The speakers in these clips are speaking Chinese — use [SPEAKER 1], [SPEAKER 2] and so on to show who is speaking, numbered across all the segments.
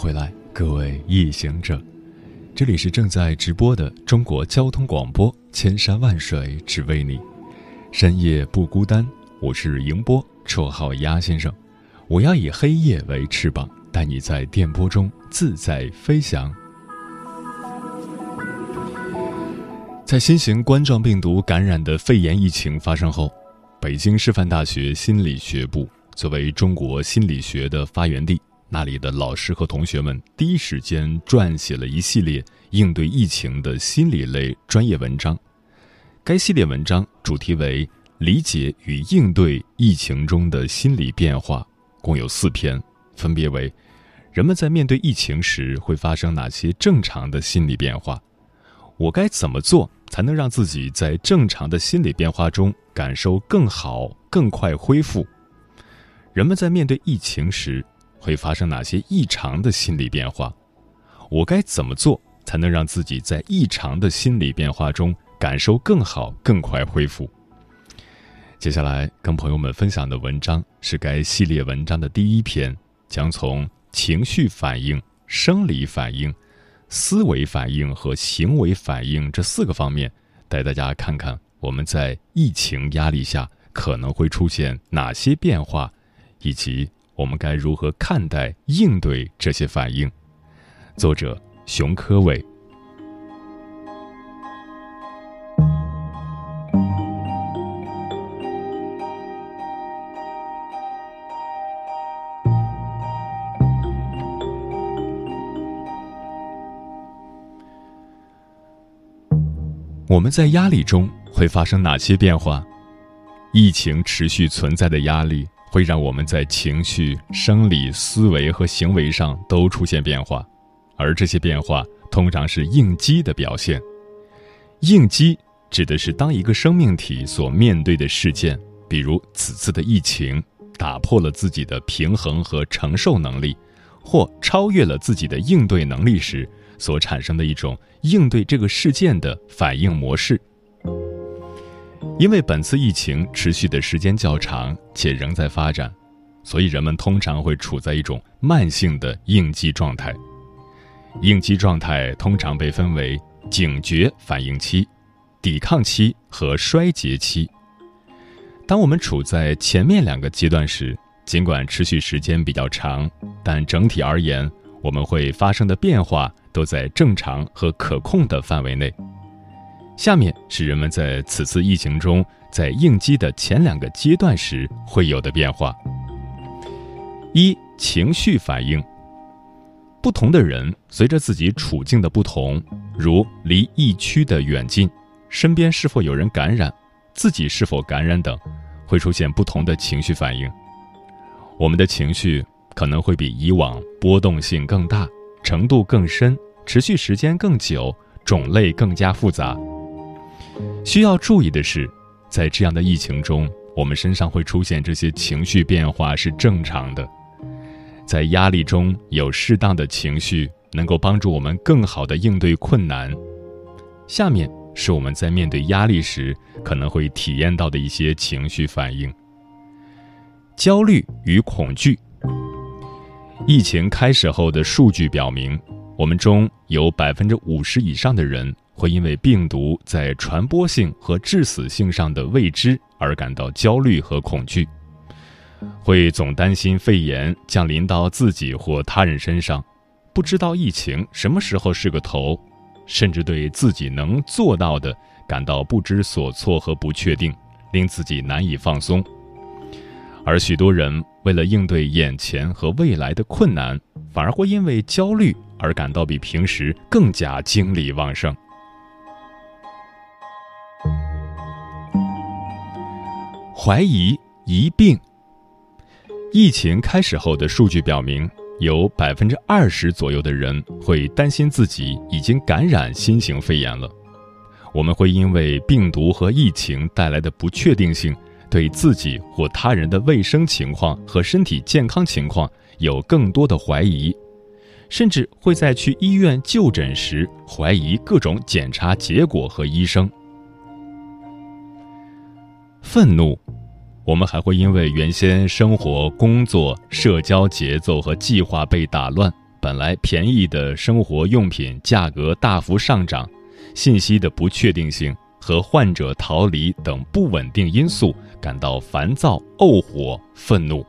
[SPEAKER 1] 回来，各位夜行者，这里是正在直播的中国交通广播，千山万水只为你，深夜不孤单。我是迎波，绰号鸭先生。我要以黑夜为翅膀，带你在电波中自在飞翔。在新型冠状病毒感染的肺炎疫情发生后，北京师范大学心理学部作为中国心理学的发源地。那里的老师和同学们第一时间撰写了一系列应对疫情的心理类专业文章。该系列文章主题为“理解与应对疫情中的心理变化”，共有四篇，分别为：人们在面对疫情时会发生哪些正常的心理变化？我该怎么做才能让自己在正常的心理变化中感受更好、更快恢复？人们在面对疫情时。会发生哪些异常的心理变化？我该怎么做才能让自己在异常的心理变化中感受更好、更快恢复？接下来跟朋友们分享的文章是该系列文章的第一篇，将从情绪反应、生理反应、思维反应和行为反应这四个方面，带大家看看我们在疫情压力下可能会出现哪些变化，以及。我们该如何看待、应对这些反应？作者熊科伟。我们在压力中会发生哪些变化？疫情持续存在的压力。会让我们在情绪、生理、思维和行为上都出现变化，而这些变化通常是应激的表现。应激指的是当一个生命体所面对的事件，比如此次的疫情，打破了自己的平衡和承受能力，或超越了自己的应对能力时，所产生的一种应对这个事件的反应模式。因为本次疫情持续的时间较长且仍在发展，所以人们通常会处在一种慢性的应激状态。应激状态通常被分为警觉反应期、抵抗期和衰竭期。当我们处在前面两个阶段时，尽管持续时间比较长，但整体而言，我们会发生的变化都在正常和可控的范围内。下面是人们在此次疫情中在应激的前两个阶段时会有的变化。一、情绪反应。不同的人随着自己处境的不同，如离疫区的远近、身边是否有人感染、自己是否感染等，会出现不同的情绪反应。我们的情绪可能会比以往波动性更大、程度更深、持续时间更久、种类更加复杂。需要注意的是，在这样的疫情中，我们身上会出现这些情绪变化是正常的。在压力中有适当的情绪，能够帮助我们更好的应对困难。下面是我们在面对压力时可能会体验到的一些情绪反应：焦虑与恐惧。疫情开始后的数据表明，我们中有百分之五十以上的人。会因为病毒在传播性和致死性上的未知而感到焦虑和恐惧，会总担心肺炎降临到自己或他人身上，不知道疫情什么时候是个头，甚至对自己能做到的感到不知所措和不确定，令自己难以放松。而许多人为了应对眼前和未来的困难，反而会因为焦虑而感到比平时更加精力旺盛。怀疑、疑病，疫情开始后的数据表明，有百分之二十左右的人会担心自己已经感染新型肺炎了。我们会因为病毒和疫情带来的不确定性，对自己或他人的卫生情况和身体健康情况有更多的怀疑，甚至会在去医院就诊时怀疑各种检查结果和医生。愤怒，我们还会因为原先生活、工作、社交节奏和计划被打乱，本来便宜的生活用品价格大幅上涨。信息的不确定性和患者逃离等不稳定因素感到烦躁、怄火、愤怒、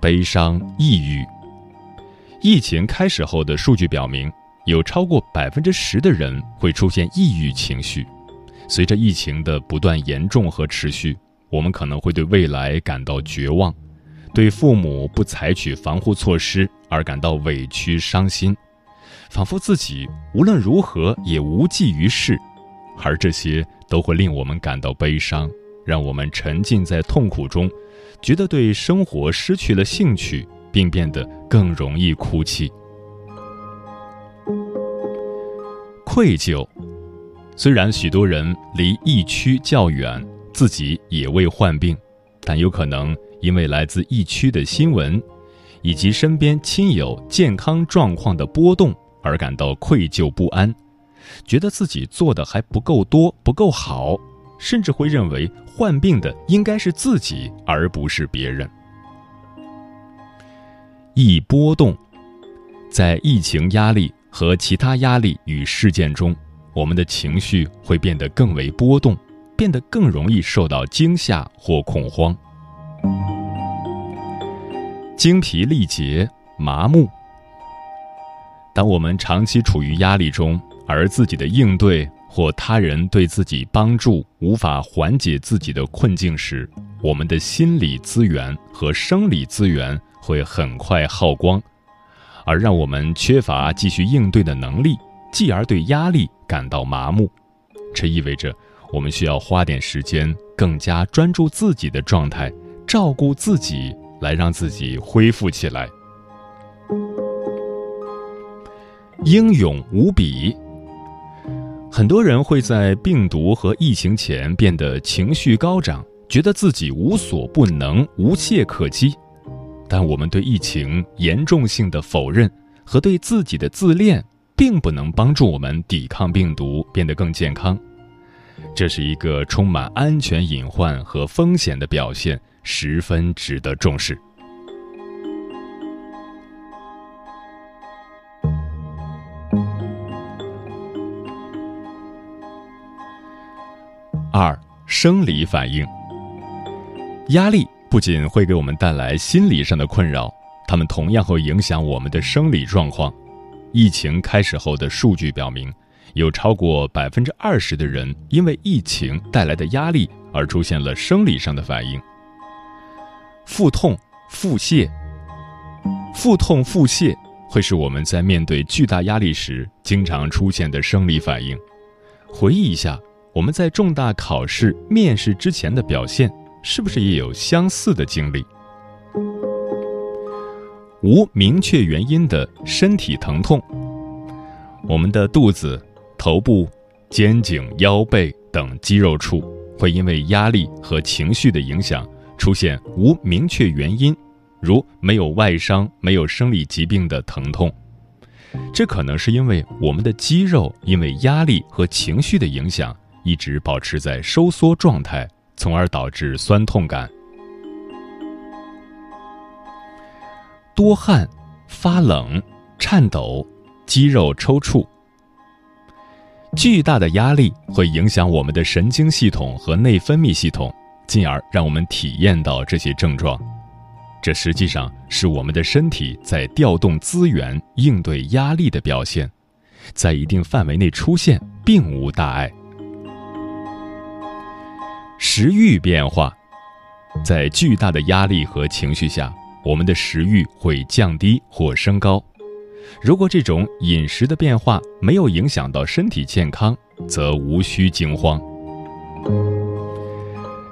[SPEAKER 1] 悲伤、抑郁。疫情开始后的数据表明，有超过百分之十的人会出现抑郁情绪。随着疫情的不断严重和持续，我们可能会对未来感到绝望，对父母不采取防护措施而感到委屈、伤心。仿佛自己无论如何也无济于事，而这些都会令我们感到悲伤，让我们沉浸在痛苦中，觉得对生活失去了兴趣，并变得更容易哭泣。愧疚，虽然许多人离疫区较远，自己也未患病，但有可能因为来自疫区的新闻，以及身边亲友健康状况的波动。而感到愧疚不安，觉得自己做的还不够多、不够好，甚至会认为患病的应该是自己而不是别人。易波动，在疫情压力和其他压力与事件中，我们的情绪会变得更为波动，变得更容易受到惊吓或恐慌，精疲力竭、麻木。当我们长期处于压力中，而自己的应对或他人对自己帮助无法缓解自己的困境时，我们的心理资源和生理资源会很快耗光，而让我们缺乏继续应对的能力，继而对压力感到麻木。这意味着我们需要花点时间，更加专注自己的状态，照顾自己，来让自己恢复起来。英勇无比。很多人会在病毒和疫情前变得情绪高涨，觉得自己无所不能、无懈可击。但我们对疫情严重性的否认和对自己的自恋，并不能帮助我们抵抗病毒，变得更健康。这是一个充满安全隐患和风险的表现，十分值得重视。二、生理反应。压力不仅会给我们带来心理上的困扰，它们同样会影响我们的生理状况。疫情开始后的数据表明，有超过百分之二十的人因为疫情带来的压力而出现了生理上的反应。腹痛、腹泻、腹痛、腹泻会是我们在面对巨大压力时经常出现的生理反应。回忆一下。我们在重大考试、面试之前的表现，是不是也有相似的经历？无明确原因的身体疼痛，我们的肚子、头部、肩颈、腰背等肌肉处会因为压力和情绪的影响出现无明确原因，如没有外伤、没有生理疾病的疼痛。这可能是因为我们的肌肉因为压力和情绪的影响。一直保持在收缩状态，从而导致酸痛感。多汗、发冷、颤抖、肌肉抽搐。巨大的压力会影响我们的神经系统和内分泌系统，进而让我们体验到这些症状。这实际上是我们的身体在调动资源应对压力的表现，在一定范围内出现并无大碍。食欲变化，在巨大的压力和情绪下，我们的食欲会降低或升高。如果这种饮食的变化没有影响到身体健康，则无需惊慌。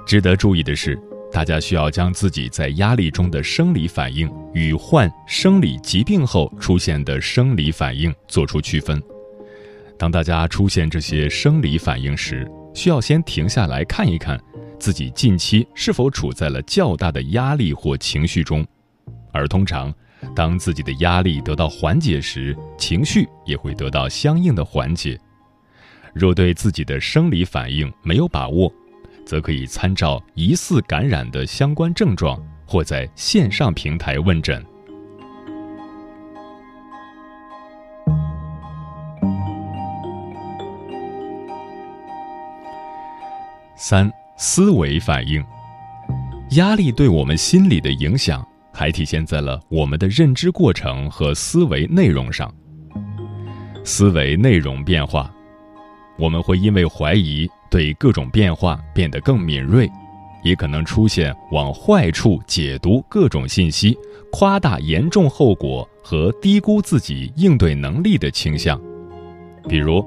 [SPEAKER 1] 值得注意的是，大家需要将自己在压力中的生理反应与患生理疾病后出现的生理反应做出区分。当大家出现这些生理反应时，需要先停下来看一看，自己近期是否处在了较大的压力或情绪中。而通常，当自己的压力得到缓解时，情绪也会得到相应的缓解。若对自己的生理反应没有把握，则可以参照疑似感染的相关症状，或在线上平台问诊。三、思维反应，压力对我们心理的影响，还体现在了我们的认知过程和思维内容上。思维内容变化，我们会因为怀疑。对各种变化变得更敏锐，也可能出现往坏处解读各种信息、夸大严重后果和低估自己应对能力的倾向。比如，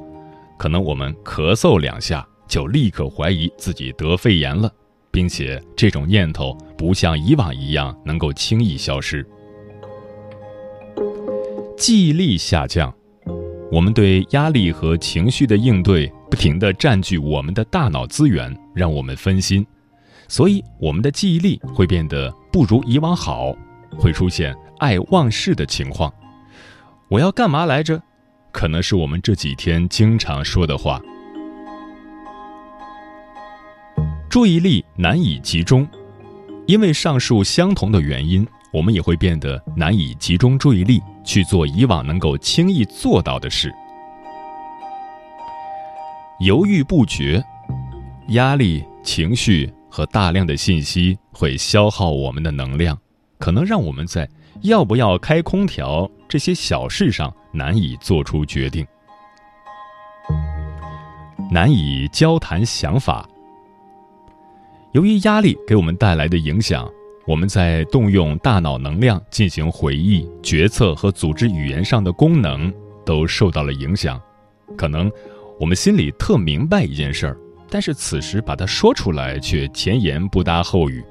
[SPEAKER 1] 可能我们咳嗽两下就立刻怀疑自己得肺炎了，并且这种念头不像以往一样能够轻易消失。记忆力下降，我们对压力和情绪的应对。不停地占据我们的大脑资源，让我们分心，所以我们的记忆力会变得不如以往好，会出现爱忘事的情况。我要干嘛来着？可能是我们这几天经常说的话。注意力难以集中，因为上述相同的原因，我们也会变得难以集中注意力去做以往能够轻易做到的事。犹豫不决，压力、情绪和大量的信息会消耗我们的能量，可能让我们在要不要开空调这些小事上难以做出决定，难以交谈想法。由于压力给我们带来的影响，我们在动用大脑能量进行回忆、决策和组织语言上的功能都受到了影响，可能。我们心里特明白一件事儿，但是此时把它说出来却前言不搭后语。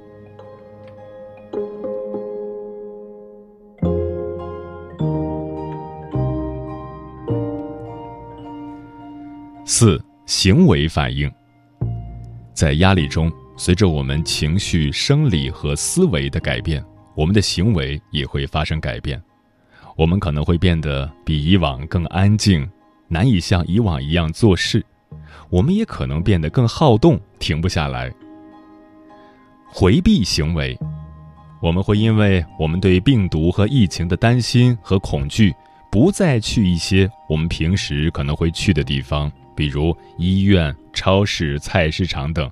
[SPEAKER 1] 四、行为反应。在压力中，随着我们情绪、生理和思维的改变，我们的行为也会发生改变。我们可能会变得比以往更安静。难以像以往一样做事，我们也可能变得更好动，停不下来。回避行为，我们会因为我们对病毒和疫情的担心和恐惧，不再去一些我们平时可能会去的地方，比如医院、超市、菜市场等。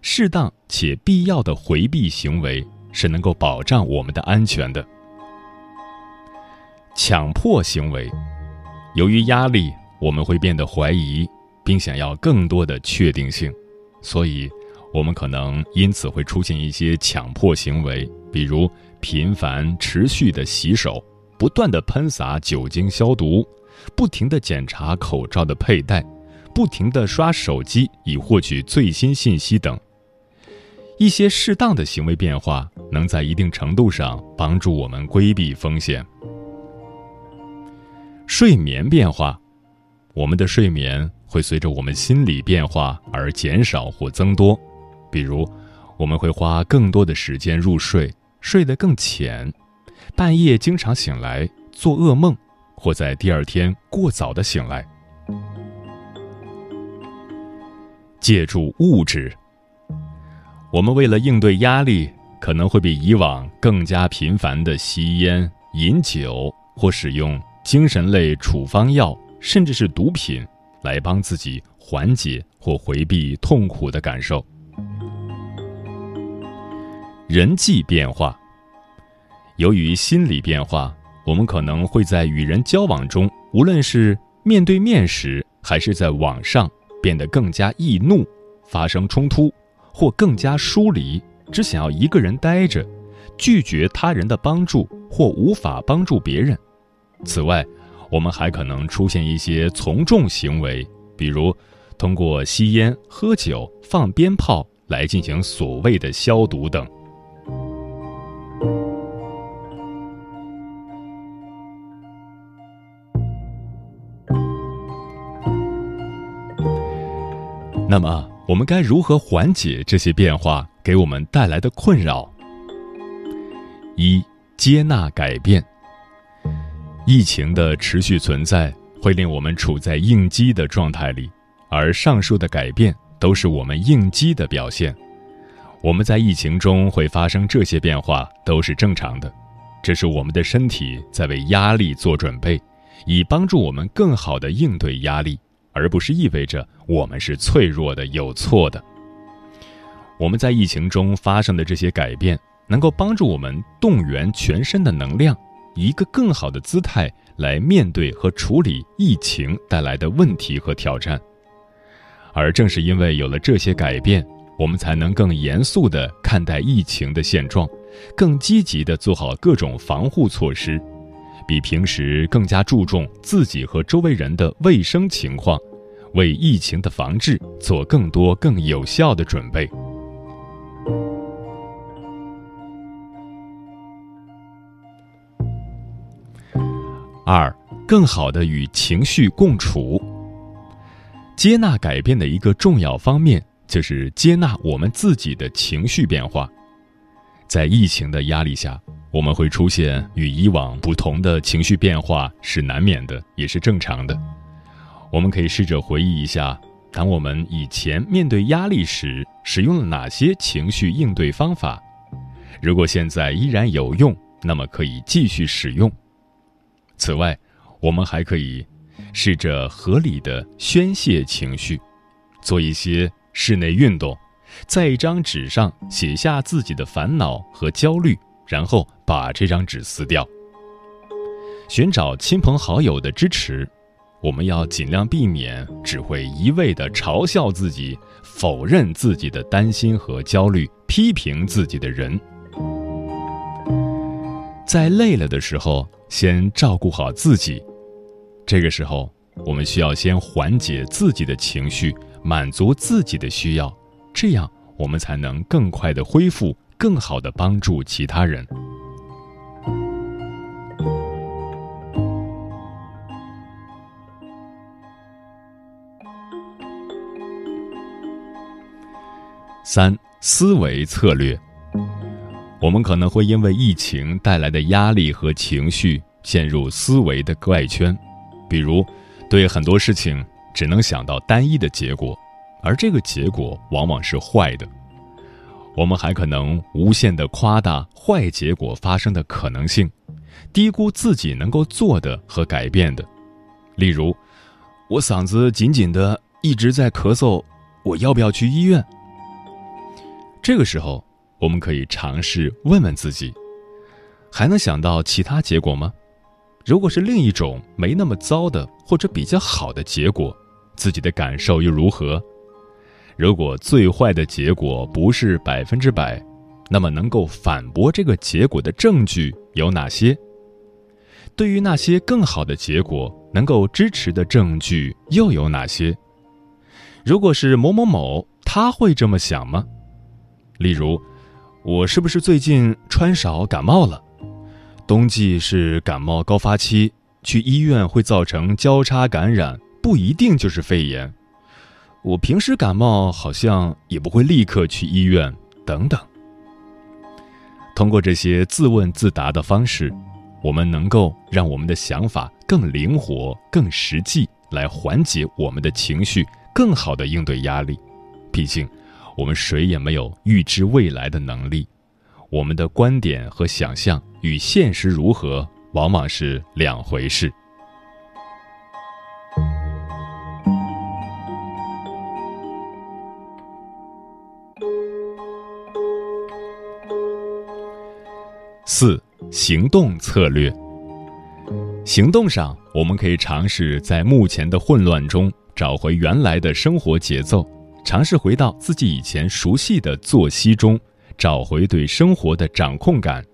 [SPEAKER 1] 适当且必要的回避行为是能够保障我们的安全的。强迫行为。由于压力，我们会变得怀疑，并想要更多的确定性，所以，我们可能因此会出现一些强迫行为，比如频繁、持续的洗手，不断的喷洒酒精消毒，不停的检查口罩的佩戴，不停的刷手机以获取最新信息等。一些适当的行为变化，能在一定程度上帮助我们规避风险。睡眠变化，我们的睡眠会随着我们心理变化而减少或增多。比如，我们会花更多的时间入睡，睡得更浅，半夜经常醒来做噩梦，或在第二天过早的醒来。借助物质，我们为了应对压力，可能会比以往更加频繁的吸烟、饮酒或使用。精神类处方药，甚至是毒品，来帮自己缓解或回避痛苦的感受。人际变化，由于心理变化，我们可能会在与人交往中，无论是面对面时，还是在网上，变得更加易怒，发生冲突，或更加疏离，只想要一个人待着，拒绝他人的帮助，或无法帮助别人。此外，我们还可能出现一些从众行为，比如通过吸烟、喝酒、放鞭炮来进行所谓的消毒等。那么，我们该如何缓解这些变化给我们带来的困扰？一、接纳改变。疫情的持续存在会令我们处在应激的状态里，而上述的改变都是我们应激的表现。我们在疫情中会发生这些变化都是正常的，这是我们的身体在为压力做准备，以帮助我们更好的应对压力。而不是意味着我们是脆弱的、有错的。我们在疫情中发生的这些改变，能够帮助我们动员全身的能量，以一个更好的姿态来面对和处理疫情带来的问题和挑战。而正是因为有了这些改变，我们才能更严肃地看待疫情的现状，更积极地做好各种防护措施，比平时更加注重自己和周围人的卫生情况。为疫情的防治做更多更有效的准备。二，更好的与情绪共处。接纳改变的一个重要方面，就是接纳我们自己的情绪变化。在疫情的压力下，我们会出现与以往不同的情绪变化，是难免的，也是正常的。我们可以试着回忆一下，当我们以前面对压力时，使用了哪些情绪应对方法？如果现在依然有用，那么可以继续使用。此外，我们还可以试着合理的宣泄情绪，做一些室内运动，在一张纸上写下自己的烦恼和焦虑，然后把这张纸撕掉。寻找亲朋好友的支持。我们要尽量避免只会一味的嘲笑自己、否认自己的担心和焦虑、批评自己的人。在累了的时候，先照顾好自己。这个时候，我们需要先缓解自己的情绪，满足自己的需要，这样我们才能更快的恢复，更好的帮助其他人。三思维策略，我们可能会因为疫情带来的压力和情绪陷入思维的怪圈，比如对很多事情只能想到单一的结果，而这个结果往往是坏的。我们还可能无限的夸大坏结果发生的可能性，低估自己能够做的和改变的。例如，我嗓子紧紧的一直在咳嗽，我要不要去医院？这个时候，我们可以尝试问问自己：还能想到其他结果吗？如果是另一种没那么糟的或者比较好的结果，自己的感受又如何？如果最坏的结果不是百分之百，那么能够反驳这个结果的证据有哪些？对于那些更好的结果，能够支持的证据又有哪些？如果是某某某，他会这么想吗？例如，我是不是最近穿少感冒了？冬季是感冒高发期，去医院会造成交叉感染，不一定就是肺炎。我平时感冒好像也不会立刻去医院，等等。通过这些自问自答的方式，我们能够让我们的想法更灵活、更实际，来缓解我们的情绪，更好的应对压力。毕竟。我们谁也没有预知未来的能力，我们的观点和想象与现实如何，往往是两回事。四、行动策略。行动上，我们可以尝试在目前的混乱中找回原来的生活节奏。尝试回到自己以前熟悉的作息中，找回对生活的掌控感。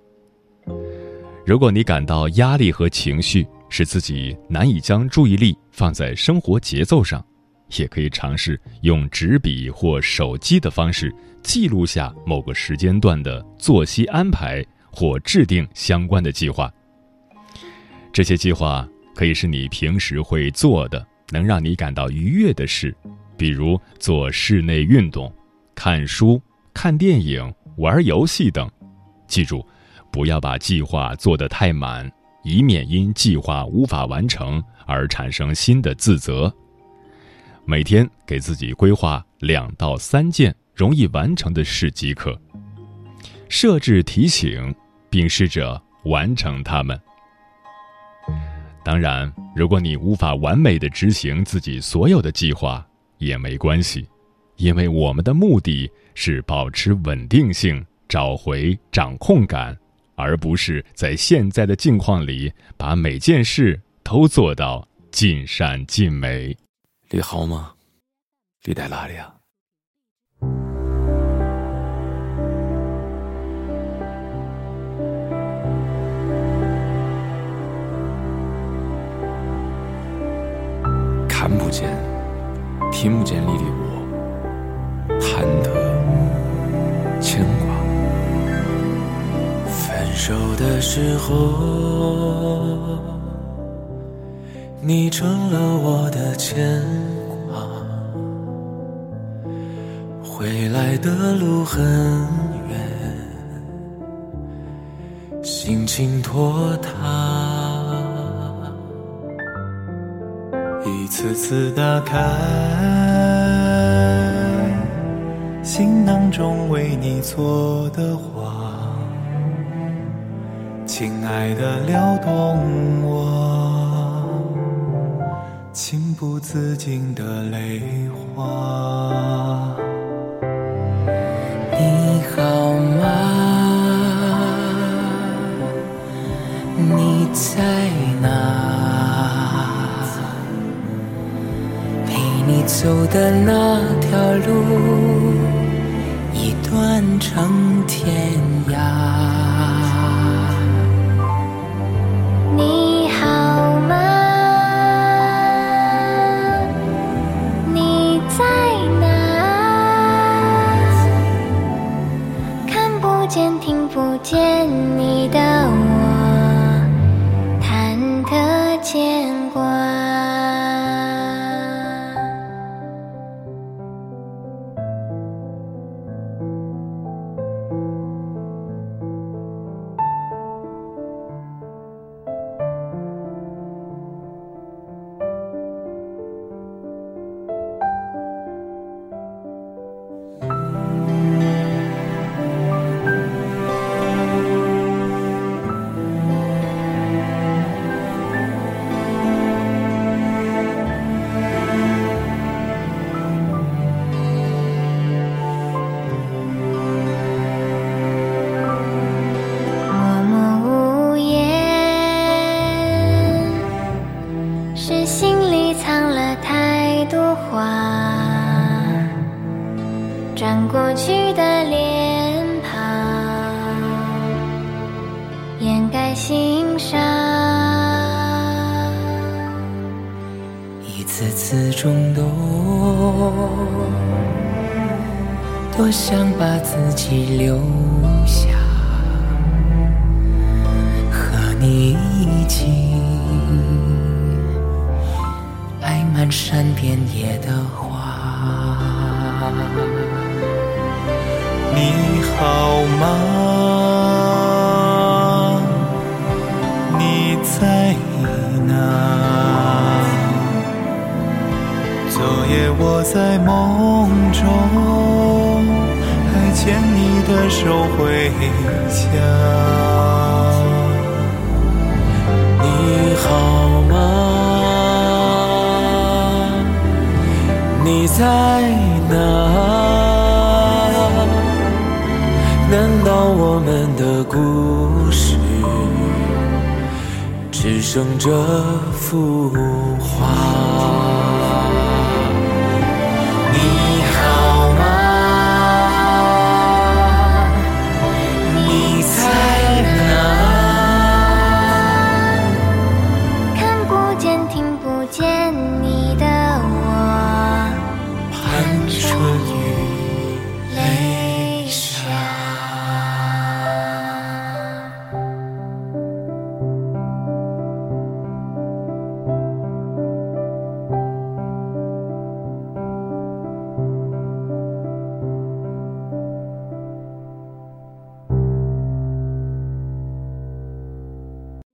[SPEAKER 1] 如果你感到压力和情绪使自己难以将注意力放在生活节奏上，也可以尝试用纸笔或手机的方式记录下某个时间段的作息安排，或制定相关的计划。这些计划可以是你平时会做的，能让你感到愉悦的事，比如做室内运动、看书、看电影、玩游戏等。记住，不要把计划做得太满，以免因计划无法完成而产生新的自责。每天给自己规划两到三件容易完成的事即可。设置提醒，并试着完成它们。当然，如果你无法完美的执行自己所有的计划，也没关系，因为我们的目的是保持稳定性，找回掌控感，而不是在现在的境况里把每件事都做到尽善尽美。
[SPEAKER 2] 你好吗？你在哪里啊？看不见、听不见你的我，忐忑、牵挂。分手的时候，你成了我的牵挂。回来的路很远，心情拖沓。一次次打开行囊中为你做的画，亲爱的，撩动我情不自禁的泪花。
[SPEAKER 3] 你好吗？你在哪？走的那条路，已断成天涯。下，和你一起爱满山遍野
[SPEAKER 4] 的手回家。
[SPEAKER 3] 你好吗？你在哪？难道我们的故事只剩这幅画？